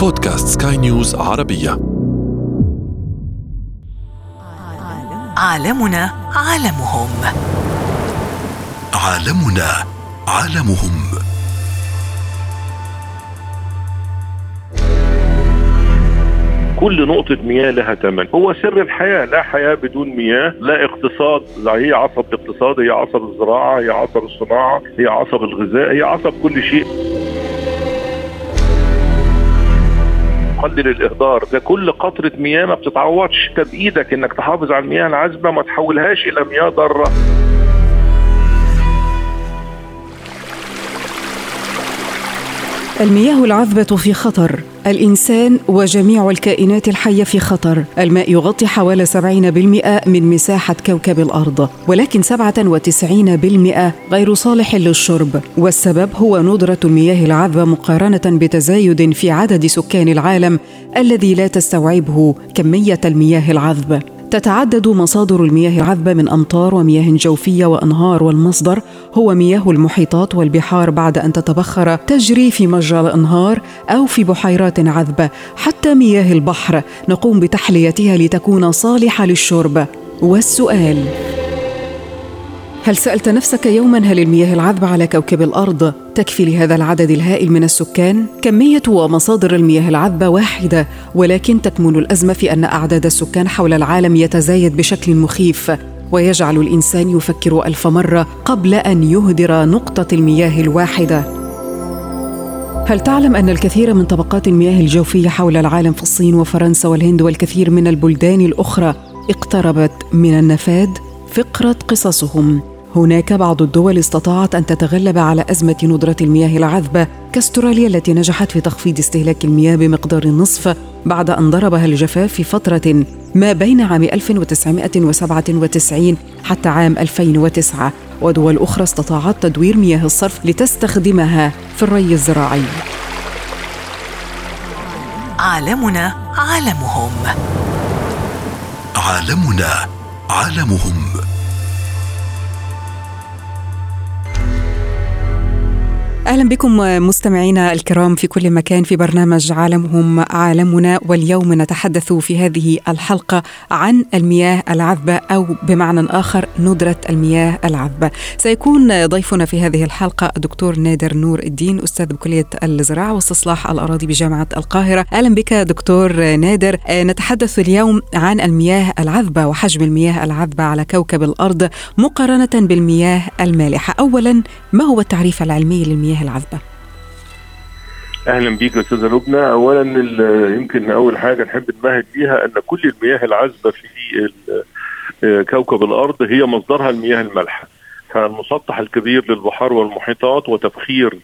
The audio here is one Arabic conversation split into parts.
بودكاست سكاي نيوز عربية. عالمنا عالمهم. عالمنا عالمهم. كل نقطة مياه لها ثمن هو سر الحياة لا حياة بدون مياه لا اقتصاد. هي عصب الاقتصاد هي عصب الزراعة هي عصب الصناعة هي عصب الغذاء هي عصب كل شيء. قلل الإهدار. ده كل قطرة مياه ما بتتعوضش. انت بايدك إنك تحافظ على المياه العذبة ما تحولهاش إلى مياه ضارة. المياه العذبة في خطر الإنسان وجميع الكائنات الحية في خطر. الماء يغطي حوالي 70% من مساحة كوكب الأرض ولكن 97% غير صالح للشرب. والسبب هو ندرة المياه العذبة مقارنة بتزايد في عدد سكان العالم الذي لا تستوعبه كمية المياه العذبة تتعدد مصادر المياه العذبة من أمطار ومياه جوفية وأنهار والمصدر هو مياه المحيطات والبحار بعد أن تتبخر تجري في مجرى الأنهار أو في بحيرات عذبة حتى مياه البحر. نقوم بتحليتها لتكون صالحة للشرب. والسؤال هل سألت نفسك يوما هل المياه العذبة على كوكب الأرض تكفي لهذا العدد الهائل من السكان؟ كمية ومصادر المياه العذبة واحدة ولكن تكمن الأزمة في أن أعداد السكان حول العالم يتزايد بشكل مخيف ويجعل الإنسان يفكر ألف مرة قبل أن يهدر نقطة المياه الواحدة هل تعلم أن الكثير من طبقات المياه الجوفية حول العالم في الصين وفرنسا والهند والكثير من البلدان الأخرى اقتربت من النفاد؟ فقرة قصصهم هناك بعض الدول استطاعت أن تتغلب على أزمة ندرة المياه العذبة كاستراليا التي نجحت في تخفيض استهلاك المياه بمقدار النصف بعد أن ضربها الجفاف في فترة ما بين عام 1997 حتى عام 2009 ودول أخرى استطاعت تدوير مياه الصرف لتستخدمها في الري الزراعي. عالمنا عالمهم. عالمنا عالمهم. أهلا بكم مستمعينا الكرام في كل مكان في برنامج عالمهم عالمنا واليوم نتحدث في هذه الحلقة عن المياه العذبة أو بمعنى آخر ندرة المياه العذبة. سيكون ضيفنا في هذه الحلقة الدكتور نادر نور الدين أستاذ بكلية الزراعة واستصلاح الأراضي بجامعة القاهرة. أهلا بك دكتور نادر. نتحدث اليوم عن المياه العذبة وحجم المياه العذبة على كوكب الأرض مقارنة بالمياه المالحة. اولا ما هو التعريف العلمي للمياه العذبة؟ أهلا بيك أستاذة لبنى. اولا يمكن أول حاجة نحب نمهد بيها أن كل المياه العذبة في كوكب الأرض هي مصدرها المياه المالحة. فالمسطح الكبير للبحار والمحيطات وتبخير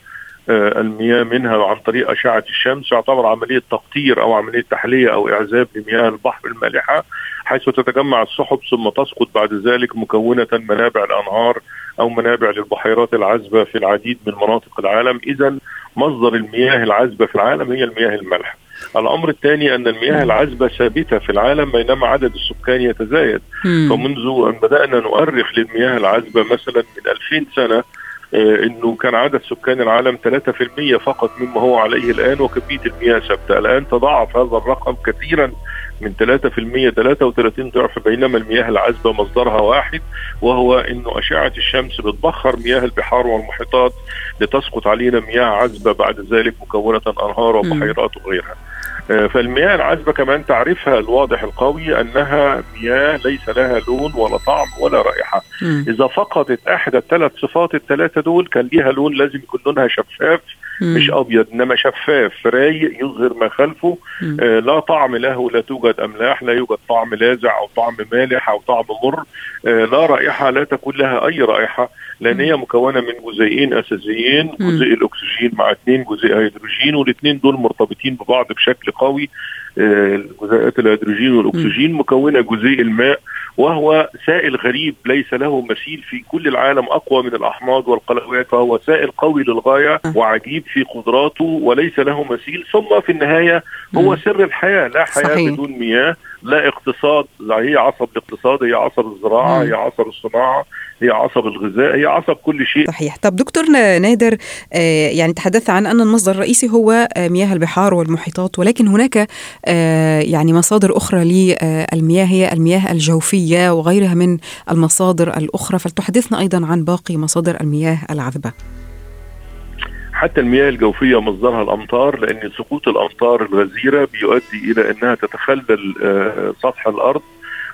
المياه منها عن طريق أشعة الشمس. يعتبر عملية تقطير أو عملية تحلية أو إعزاب لمياه البحر المالحة حيث تتجمع السحب ثم تسقط بعد ذلك مكونة منابع الأنهار أو منابع للبحيرات العذبة في العديد من مناطق العالم. اذا مصدر المياه العذبة في العالم هي المياه المالحه الأمر الثاني أن المياه العذبة ثابتة في العالم بينما عدد السكان يتزايد. فمنذ أن بدأنا نؤرخ للمياه العذبة مثلا من 2000 سنة إنه كان عدد سكان العالم 3% فقط مما هو عليه الآن وكمية المياه ثابتة، الآن تضاعف هذا الرقم كثيرا من 3% 33 ضعف بينما المياه العذبة مصدرها واحد وهو إنه أشعة الشمس بتبخر مياه البحار والمحيطات لتسقط علينا مياه عذبة بعد ذلك مكونة أنهار وبحيرات وغيرها. فالمياه العذبة كمان تعرفها الواضح القوي أنها مياه ليس لها لون ولا طعم ولا رائحة. م. إذا فقدت إحدى الثلاث صفات الثلاثة دول كان ليها لون لازم يكون لونها شفاف. مش أبيض إنما شفاف رايق يظهر ما خلفه. آه لا طعم له لا توجد أملاح لا يوجد طعم لاذع أو طعم مالح أو طعم مر. آه لا رائحة لا تكون لها أي رائحة لأن هي مكونة من جزيئين أساسيين جزيء الأكسجين مع اثنين جزيء هيدروجين والإثنين دول مرتبطين ببعض بشكل قوي. جزيئات الهيدروجين والأكسجين مكونة جزيء الماء وهو سائل غريب ليس له مثيل في كل العالم أقوى من الأحماض والقلويات فهو سائل قوي للغاية وعجيب في قدراته وليس له مثيل. ثم في النهاية هو سر الحياة لا حياة صحيح. بدون مياه لا اقتصاد لا هي عصب الاقتصاد هي عصب الزراعة مم. هي عصب الصناعة هي عصب الغذاء هي عصب كل شيء. صحيح. طب دكتور نادر آه، يعني تحدثت عن أن المصدر الرئيسي هو آه، مياه البحار والمحيطات ولكن هناك آه، يعني مصادر أخرى للمياه هي المياه الجوفية وغيرها من المصادر الأخرى. فلتحدثنا أيضا عن باقي مصادر المياه العذبة. حتى المياه الجوفية مصدرها الأمطار لأن سقوط الأمطار الغزيرة بيؤدي إلى أنها تتخلل آه، سطح الأرض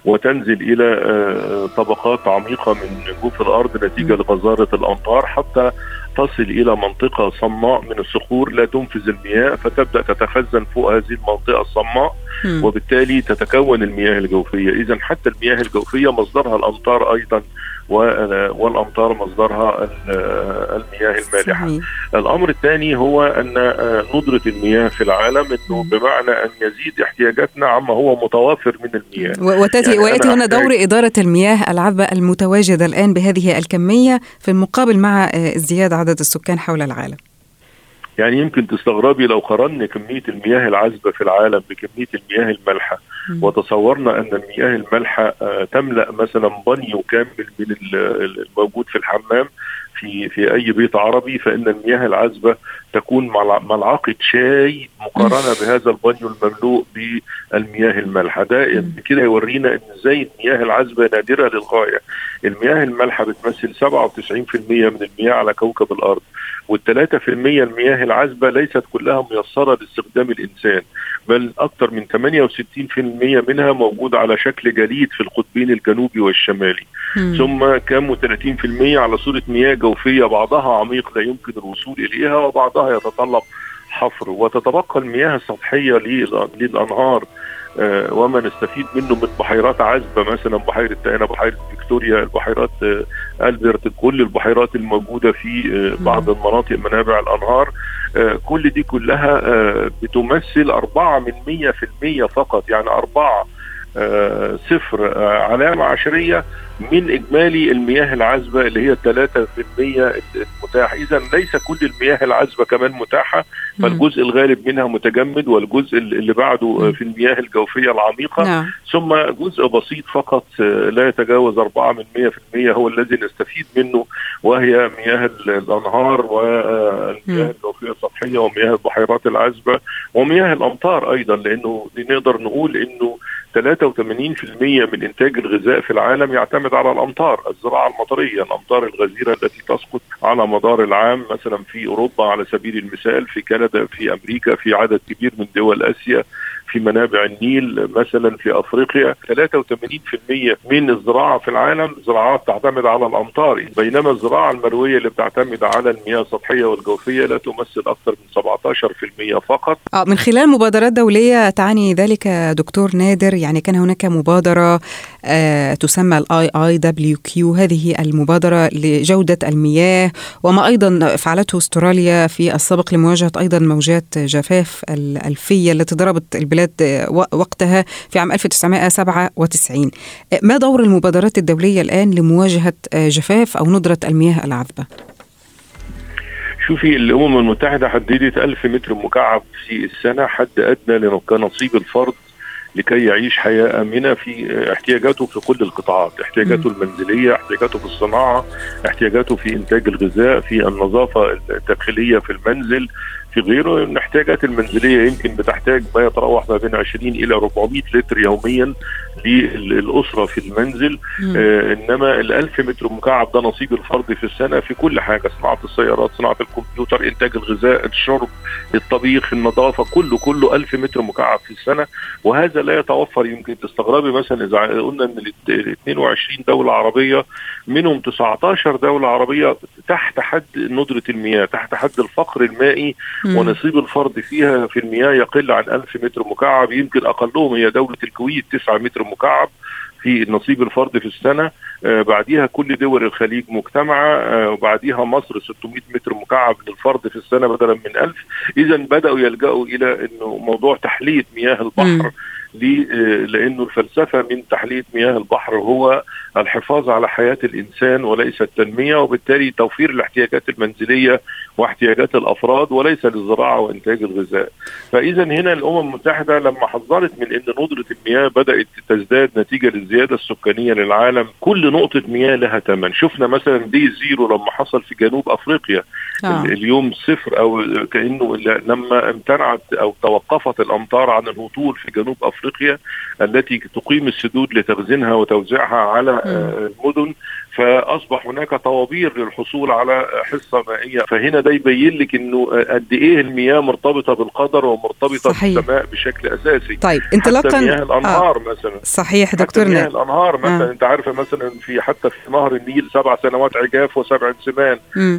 وتنزل إلى آه، طبقات عميقة من جوف الأرض نتيجة لغزارة الأمطار حتى تصل إلى منطقة صماء من الصخور لا تنفذ المياه فتبدأ تتخزن فوق هذه المنطقة الصماء. وبالتالي تتكون المياه الجوفية إذا حتى المياه الجوفية مصدرها الأمطار أيضا و- والأمطار مصدرها ال- المياه المالحة. صحيح. الأمر الثاني هو أن آه، ندرة المياه في العالم إنه بمعنى أن يزيد احتياجاتنا عما هو متوافر من المياه. و- وتأتي يعني ويأتي أنا هنا دور إدارة المياه العذبة المتواجدة الآن بهذه الكمية في المقابل مع آه، ازدياد عدد السكان حول العالم. يعني يمكن تستغربي لو قارنا كمية المياه العذبة في العالم بكمية المياه المالحة مم. وتصورنا أن المياه المالحة آه، تملأ مثلا بانيو كامل من ال- ال- الموجود في الحمام في في أي بيت عربي فإن المياه العذبة تكون ملع- ملعقة شاي مقارنة بهذا البانيو المملوء بالمياه المالحة. ده مم. كده يورينا إن إزاي المياه العذبة نادرة للغاية. المياه المالحة بتمثل 97% من المياه على كوكب الأرض والثلاثة في المية المياه العذبة ليست كلها ميسرة لاستخدام الإنسان بل أكثر من 68% منها موجود على شكل جليد في القطبين الجنوبي والشمالي. ثم كم 30% على صورة مياه جوفية بعضها عميق لا يمكن الوصول إليها وبعضها يتطلب حفر. وتتبقى المياه السطحية لل- للأنهار آه، وما نستفيد منه من بحيرات عذبة مثلا بحيرة تانا بحيرة فيكتوريا البحيرات آه، ألبرت كل البحيرات الموجودة في آه، بعض المناطق منابع الأنهار. كل دي كلها بتمثل أربعة من مية في المية فقط يعني أربعة آه، صفر علامة عشرية. من إجمالي المياه العذبة اللي هي 3% المتاح إذا ليس كل المياه العذبة كمان متاحة مم. فالجزء الغالب منها متجمد والجزء اللي بعده. في المياه الجوفية العميقة نعم ثم جزء بسيط فقط آه، لا يتجاوز 4 من 100% هو الذي نستفيد منه وهي مياه ال- الأنهار مم. والمياه الجوفية السطحية ومياه البحيرات العذبة ومياه الأمطار أيضا لأنه نقدر نقول أنه 83% من إنتاج الغذاء في العالم يعتمد على الأمطار الزراعة المطرية الأمطار الغزيرة التي تسقط على مدار العام مثلا في أوروبا على سبيل المثال في كندا في أمريكا في عدد كبير من دول آسيا. في منابع النيل مثلا في أفريقيا 83% من الزراعة في العالم زراعات تعتمد على الأمطار. بينما الزراعة المروية اللي بتعتمد على المياه السطحية والجوفية لا تمثل أكثر من 17% فقط. آه من خلال مبادرات دولية تعني ذلك دكتور نادر يعني كان هناك مبادرة آه تسمى ال IAWQ هذه المبادرة لجودة المياه وما أيضا فعلته استراليا في السابق لمواجهة أيضا موجات جفاف الألفية التي ضربت البلاد آه، و- وقتها في عام 1997 آه، ما دور المبادرات الدولية الآن لمواجهة آه، جفاف أو ندرة المياه العذبة؟ شوفي الأمم المتحدة حددت 1000 متر مكعب في السنة حد أدنى لن- كنصيب الفرد لكي يعيش حياة آمنة في احتياجاته في كل القطاعات، احتياجاته المنزلية، احتياجاته في الصناعة، احتياجاته في إنتاج الغذاء، في النظافة الداخلية في المنزل، في غيره. الاحتياجات المنزلية يمكن بتحتاج ما يتراوح ما بين 20 إلى 400 لتر يوميا. للأسرة في المنزل. آه إنما ال 1000 متر مكعب ده نصيب الفرد في السنة في كل حاجة صناعة السيارات صناعة الكمبيوتر إنتاج الغذاء الشرب الطبيخ النظافة كله كله 1000 متر مكعب في السنة وهذا لا يتوفر يمكن تستغربي مثلا إذا قلنا إن ال 22 دولة عربية منهم 19 دولة عربية تحت حد ندرة المياه تحت حد الفقر المائي مم. ونصيب الفرد فيها في المياه يقل عن 1000 متر مكعب يمكن أقلهم هي دولة الكويت 9 متر مكعب في نصيب الفرد في السنة. آه بعديها كل دول الخليج مجتمعة. آه وبعديها مصر 600 متر مكعب للفرد في السنة بدلا من 1000 إذا بدأوا يلجأوا إلى إنه موضوع تحليه مياه البحر؟ آه، لأنه الفلسفة من تحليه مياه البحر هو الحفاظ على حياة الإنسان وليس التنمية وبالتالي توفير الاحتياجات المنزلية واحتياجات الأفراد وليس للزراعة وإنتاج الغذاء. فاذا هنا الأمم المتحدة لما حذرت من إن ندرة المياه بدأت تزداد نتيجة للزيادة السكانية للعالم، كل نقطة مياه لها ثمن، شفنا مثلا دي زيرو لما حصل في جنوب أفريقيا آه. اليوم صفر أو كأنه لما امتنعت أو توقفت الأمطار عن الهطول في جنوب أفريقيا التي تقيم السدود لتخزينها وتوزيعها على المدن فأصبح هناك طوابير للحصول على حصة مائية. فهنا ده يبين لك إنه قد إيه المياه مرتبطة بالقدر ومرتبطة صحيح. بالسماء بشكل أساسي. طيب انطلاقا مياه الأنهار آه. مثلا. صحيح دكتور مياه الأنهار مثلا. آه. أنت عارفة مثلا في حتى في نهر النيل سبع سنوات عجاف وسبع سمان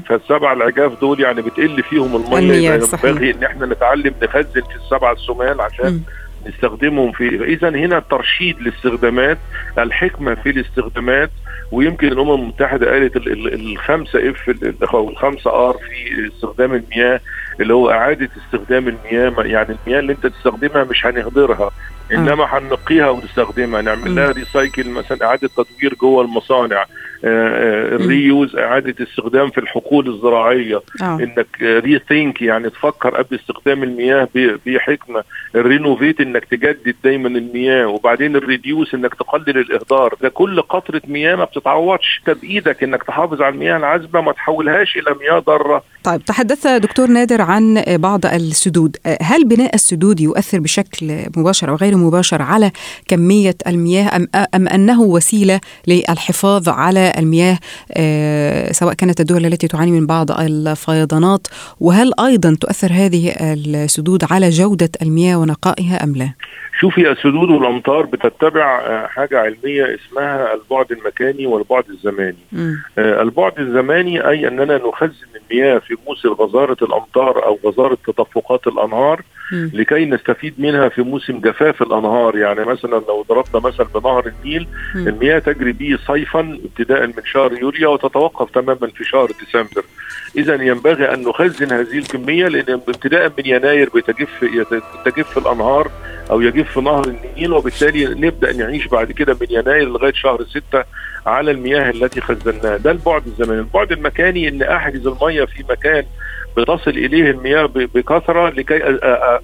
فالسبع العجاف دول يعني بتقل فيهم الميه ينبغي إن إحنا نتعلم نخزن في السبع السمان عشان م. نستخدمهم في إذا هنا ترشيد الاستخدامات الحكمة في الاستخدامات ويمكن الأمم المتحدة قالت الخمسة F أو الخمسة R في استخدام المياه اللي هو إعادة استخدام المياه يعني المياه اللي أنت تستخدمها مش هنهدرها إنما هنقيها ونستخدمها نعمل لها recycle مثلا إعادة تدوير جوه المصانع. ال reuse إعادة استخدام في الحقول الزراعية. أوه. إنك rethink يعني تفكر قبل استخدام المياه بحكمة. ال renovate إنك تجدد دايما المياه وبعدين ال reduce إنك تقلل الإهدار. ده كل قطرة مياه ما بتتعوضش. بإيدك إنك تحافظ على المياه العذبة ما تحولهاش إلى مياه ضارة. طيب تحدث دكتور نادر عن بعض السدود. هل بناء السدود يؤثر بشكل مباشر أو غير مباشر على كمية المياه أم أم أنه وسيلة للحفاظ على المياه سواء كانت الدول التي تعاني من بعض الفيضانات وهل أيضا تؤثر هذه السدود على جودة المياه ونقائها أم لا؟ شوفي السدود والأمطار بتتبع حاجة علمية اسمها البعد المكاني والبعد الزماني. م. البعد الزماني أي أننا نخزن المياه في موسم غزارة الأمطار أو غزارة تدفقات الأنهار م. لكي نستفيد منها في موسم جفاف الأنهار يعني مثلا لو ضربنا مثلا بنهر النيل م. المياه تجري به صيفا ابتداء من شهر يوليو وتتوقف تماما في شهر ديسمبر. اذا ينبغي أن نخزن هذه الكمية لأن ابتداء من يناير بتجف تجف الأنهار أو يجف نهر النيل وبالتالي نبدأ نعيش بعد كده من يناير لغاية شهر ستة على المياه التي خزناها. ده البعد الزمني. البعد المكاني إن أحجز الميه في مكان بتصل إليه المياه بكثرة لكي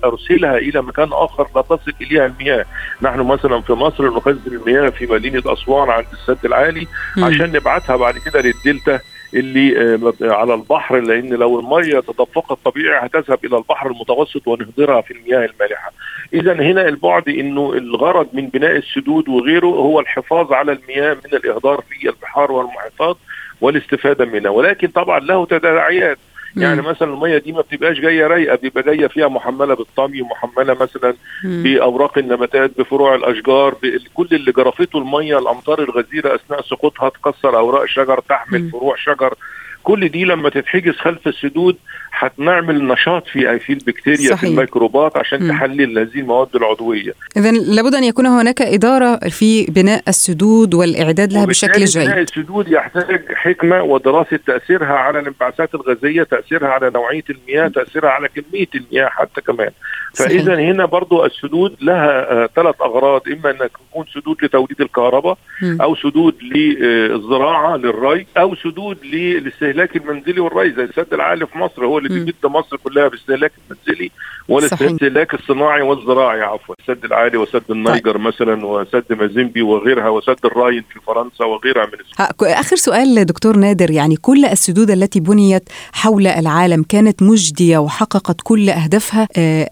أرسلها إلى مكان آخر لا تصل إليها المياه. نحن مثلا في مصر نخزن المياه في مدينة أسوان عند السد العالي. عشان نبعتها بعد كده للدلتا اللي على البحر لأن لو المية تدفقت طبيعي هتذهب إلى البحر المتوسط ونهدرها في المياه المالحة. اذا هنا البعد إنه الغرض من بناء السدود وغيره هو الحفاظ على المياه من الإهدار في البحار والمحيطات والاستفادة منها ولكن طبعا له تداعيات يعني مثلا المية دي ما بتبقاش جاية رايقة بيبقى جاية فيها محملة بالطمي ومحمله مثلا بأوراق النباتات بفروع الأشجار كل اللي جرفته المية الأمطار الغزيرة أثناء سقوطها تكسر أوراق شجر تحمل. فروع شجر. كل دي لما تتحجز خلف السدود هنعمل نشاط في في البكتيريا صحيح. في الميكروبات عشان م. تحلل هذه المواد العضوية. اذا لابد أن يكون هناك إدارة في بناء السدود والإعداد لها بشكل جيد. بناء السدود يحتاج حكمة ودراسة تأثيرها على الانبعاثات الغازية، تأثيرها على نوعية المياه، تأثيرها على كمية المياه حتى كمان. فاذا هنا برضو السدود لها ثلاث آه أغراض إما انها تكون سدود لتوليد الكهرباء. أو سدود للزراعة للري أو سدود للاستهلاك المنزلي والري زي السد العالي في مصر هو اللي بيمد مصر كلها باستهلاك المنزلي والاستهلاك الصناعي والزراعي عفوا السد العالي وسد النيجر طيب. مثلا وسد مازيمبي وغيرها وسد الراين في فرنسا وغيرها من السدود. آخر سؤال دكتور نادر يعني كل السدود التي بنيت حول العالم كانت مجدية وحققت كل أهدافها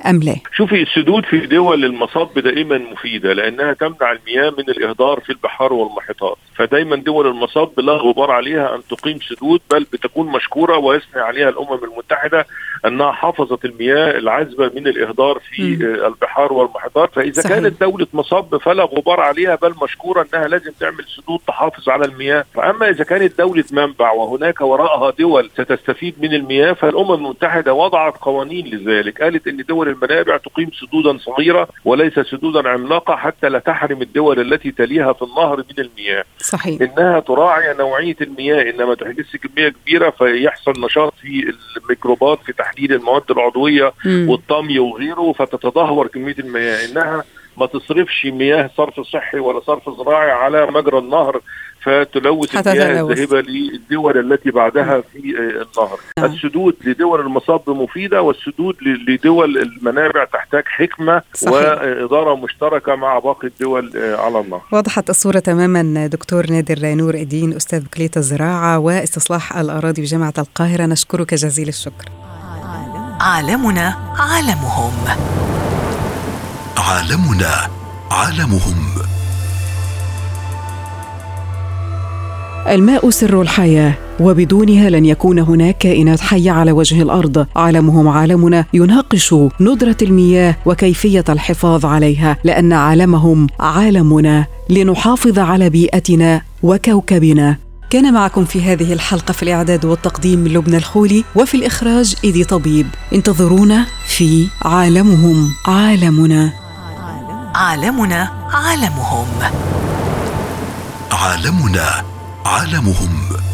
أم لا؟ شوفي السدود في دول المصب دائما مفيدة لأنها تمنع المياه من الإهدار في البحار والمحيطات فدايما دول المصب لا غبار عليها أن تقيم سدود بل بتكون مشكورة ويثني عليها الأمم المتحدة أنها حافظت المياه العذبة من الإهدار في م. البحار والمحيطات. فإذا صحيح. كانت دولة مصب فلا غبار عليها بل مشكورة أنها لازم تعمل سدود تحافظ على المياه. فأما إذا كانت دولة منبع وهناك وراءها دول ستستفيد من المياه فالأمم المتحدة وضعت قوانين لذلك. قالت إن دول المنابع تقيم سدودا صغيرة وليس سدودا عملاقة حتى لا تحرم الدول التي تليها في النهر من المياه. صحيح. إنها تراعي نوعية المياه إنما تحجز كميه كبيرة فيحصل نشاط في الميكروبات في تحليل المواد العضوية. والطمي وغيره فتتدهور كمية المياه إنها ما تصرفش مياه صرف صحي ولا صرف زراعي على مجرى النهر فتلوث المياه الذاهبه للدول التي بعدها في النهر. نعم. السدود لدول المصاب مفيده والسدود لدول المنابع تحتاج حكمة صحيح. وإدارة مشتركة مع باقي الدول على النهر. وضحت الصورة تماما دكتور نادر نور الدين أستاذ كلية الزراعة واستصلاح الأراضي بجامعة القاهرة. نشكرك جزيل الشكر. عالمنا عالمهم. عالمنا عالمهم. الماء سر الحياة وبدونها لن يكون هناك كائنات حية على وجه الأرض. عالمهم عالمنا يناقش ندرة المياه وكيفية الحفاظ عليها لأن عالمهم عالمنا. لنحافظ على بيئتنا وكوكبنا. كان معكم في هذه الحلقة في الإعداد والتقديم لبنى الخولي وفي الإخراج إيدي طبيب. انتظرونا في عالمهم عالمنا. عالمنا عالمهم. عالمنا عالمهم.